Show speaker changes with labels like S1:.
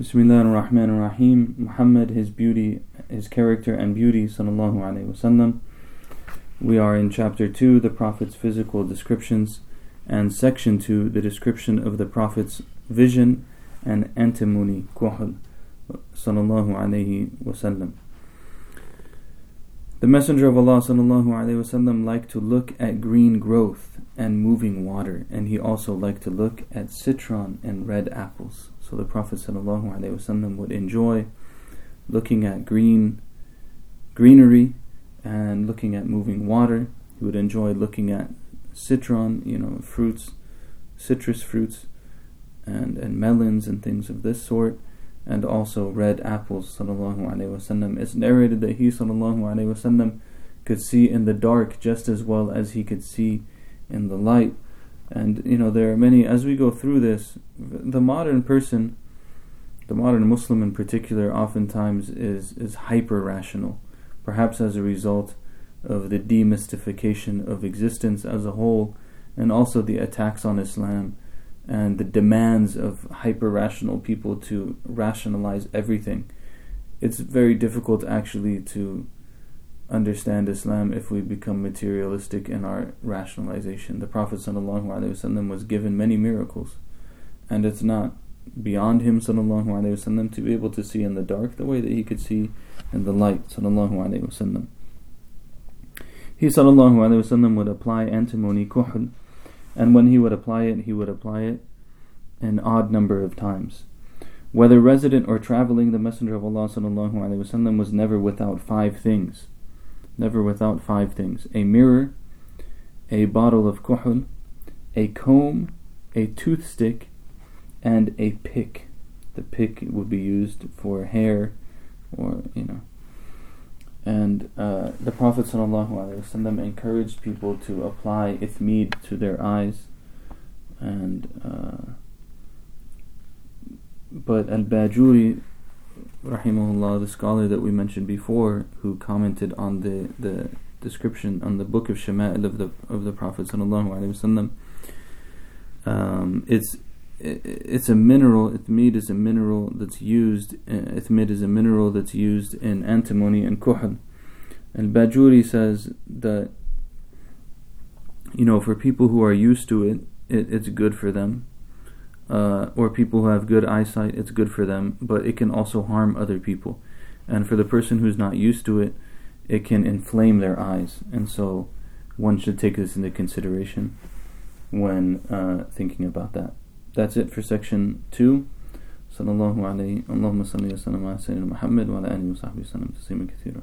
S1: Bismillah ar-Rahman ar-Rahim. Muhammad, his beauty, his character and beauty, sallallahu alayhi wasallam. We are in chapter 2, the Prophet's physical descriptions, and section 2, the description of the Prophet's vision and antimony, kuhl, sallallahu alayhi wasallam. The Messenger of Allah sallallahu alayhi wasallam liked to look at green growth and moving water, and he also liked to look at citron and red apples. So the Prophet ﷺ would enjoy looking at green greenery and looking at moving water. He would enjoy looking at citron, you know, fruits, citrus fruits, and, and melons and things of this sort, and also red apples. Sallallahu It's narrated that he sallallahu could see in the dark just as well as he could see in the light. And you know, there are many as we go through this, the modern person, the modern Muslim in particular, oftentimes is is hyper rational, perhaps as a result of the demystification of existence as a whole, and also the attacks on Islam and the demands of hyper rational people to rationalize everything. It's very difficult actually to understand Islam if we become materialistic in our rationalization. The Prophet ﷺ was given many miracles, and it's not beyond him ﷺ to be able to see in the dark the way that he could see in the light. ﷺ. He ﷺ would apply antimony kuhl, and when he would apply it, he would apply it an odd number of times. Whether resident or traveling, the Messenger of Allah ﷺ was never without five things never without five things a mirror, a bottle of kuhl, a comb, a toothstick, and a pick. The pick would be used for hair or, you know. And uh, the Prophet ﷺ encouraged people to apply ithmid to their eyes. And uh, but Al Bajuri rahimahullah, the scholar that we mentioned before, who commented on the, the description on the book of Shama'il of the of the Prophet sallallahu. Um, it's it's a mineral. Ithmid is a mineral that's used. Uh, ithmid is a mineral that's used in antimony and kuhl. And Bajuri says that you know for people who are used to it, it it's good for them uh, or people who have good eyesight, it's good for them, but it can also harm other people. And for the person who's not used to it, it can inflame their eyes. And so one should take this into consideration when uh, thinking about that. That's it for section 2. صلى الله عليه اللهم صل وسلم على سيدنا محمد وعلى آله وصحبه وسلم تسليما كثيرا